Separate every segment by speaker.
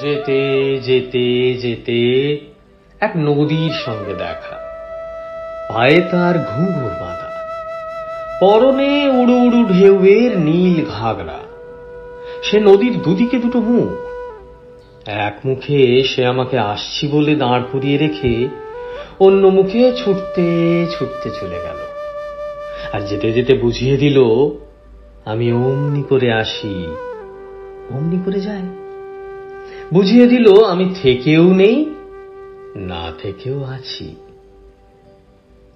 Speaker 1: যেতে যেতে যেতে এক নদীর সঙ্গে দেখা। পায়ে তার ঘুঙুর বাঁধা। পরনে উড়ু উড়ু ঢেউয়ের নীল ঘাগরা। সে নদীর দুদিকে দুটো মুখ। এক মুখে সে আমাকে আসছি বলে দাঁড় করিয়ে রেখে অন্য মুখে ছুটতে ছুটতে চলে গেল। আর যেতে যেতে বুঝিয়ে দিল, আমি অমনি করে আসি, অমনি করে যাই। বুঝিয়ে দিল, আমি থেকেও নেই, না থেকেও আছি।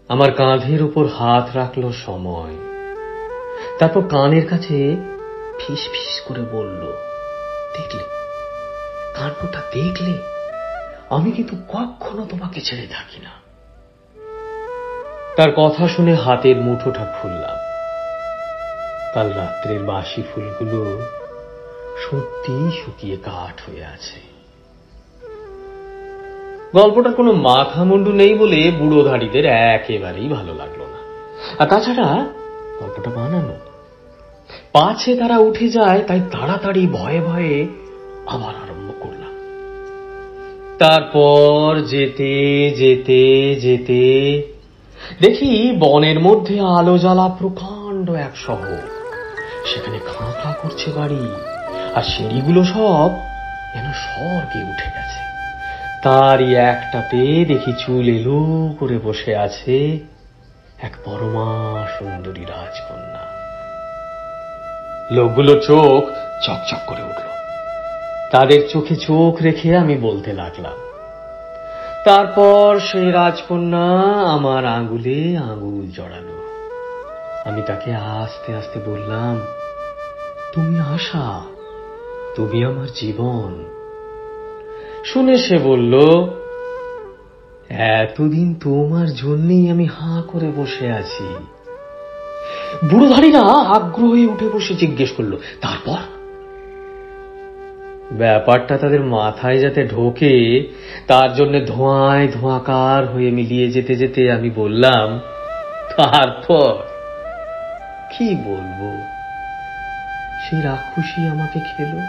Speaker 1: আমার কাঁধের উপর হাত রাখল সময়। তারপর কানের কাছে ফিস ফিস করে বলল, দেখলে কাণ্ডটা দেখলে আমি কিন্তু কখনো তোমাকে ছেড়ে থাকি না। তার কথা শুনে হাতের মুঠোটা খুললাম। কাল রাত্রের বাসি ফুলগুলো সত্যি শুকিয়ে কাঠ হয়ে আছে। গল্পটার কোনো মাথা মুন্ডু নেই বলে বুড়ো ধাড়িদের একেবারেই ভালো লাগল না। আর তাছাড়া গল্পটা বানানো। পাছে তারা উঠে যায়, তাই তাড়াতাড়ি ভয়ে ভয়ে আবার আরম্ভ করলাম। তারপর যেতে যেতে যেতে দেখি বনের মধ্যে আলো জ্বালা প্রকাণ্ড এক শহর। সেখানে খাঁ খাঁ করছে গাড়ি আর সিঁড়িগুলো সব যেন স্বর্গে উঠে গেছে। তারই একটা পেয়ে দেখি চুল এলো করে বসে আছে এক পরমা সুন্দরী রাজকন্যা। লোকগুলোর চোখ চকচক করে উঠল। তাদের চোখে চোখ রেখে আমি বলতে লাগলাম, তারপর সেই রাজকন্যা আমার আঙ্গুলে আঙ্গুল জড়ালো। আমি তাকে আস্তে আস্তে বললাম, তুমি আশা তুমি আমার জীবন। শুনে সে বলল এতদিন তোমার জন্যই আমি হাঁ করে বসে আছি। বুড়োধারীরা আগ্রহ উঠে বসে জিজ্ঞেস করল তারপর? ব্যাপারটা তাদের মাথায় যাতে ঢোকে তার জন্য ধোঁয়ায় ধোঁয়াকার হয়ে মিলিয়ে যেতে যেতে আমি বললাম তারপর? কি বলব? সেই রাক্ষসী আমাকে খেলো।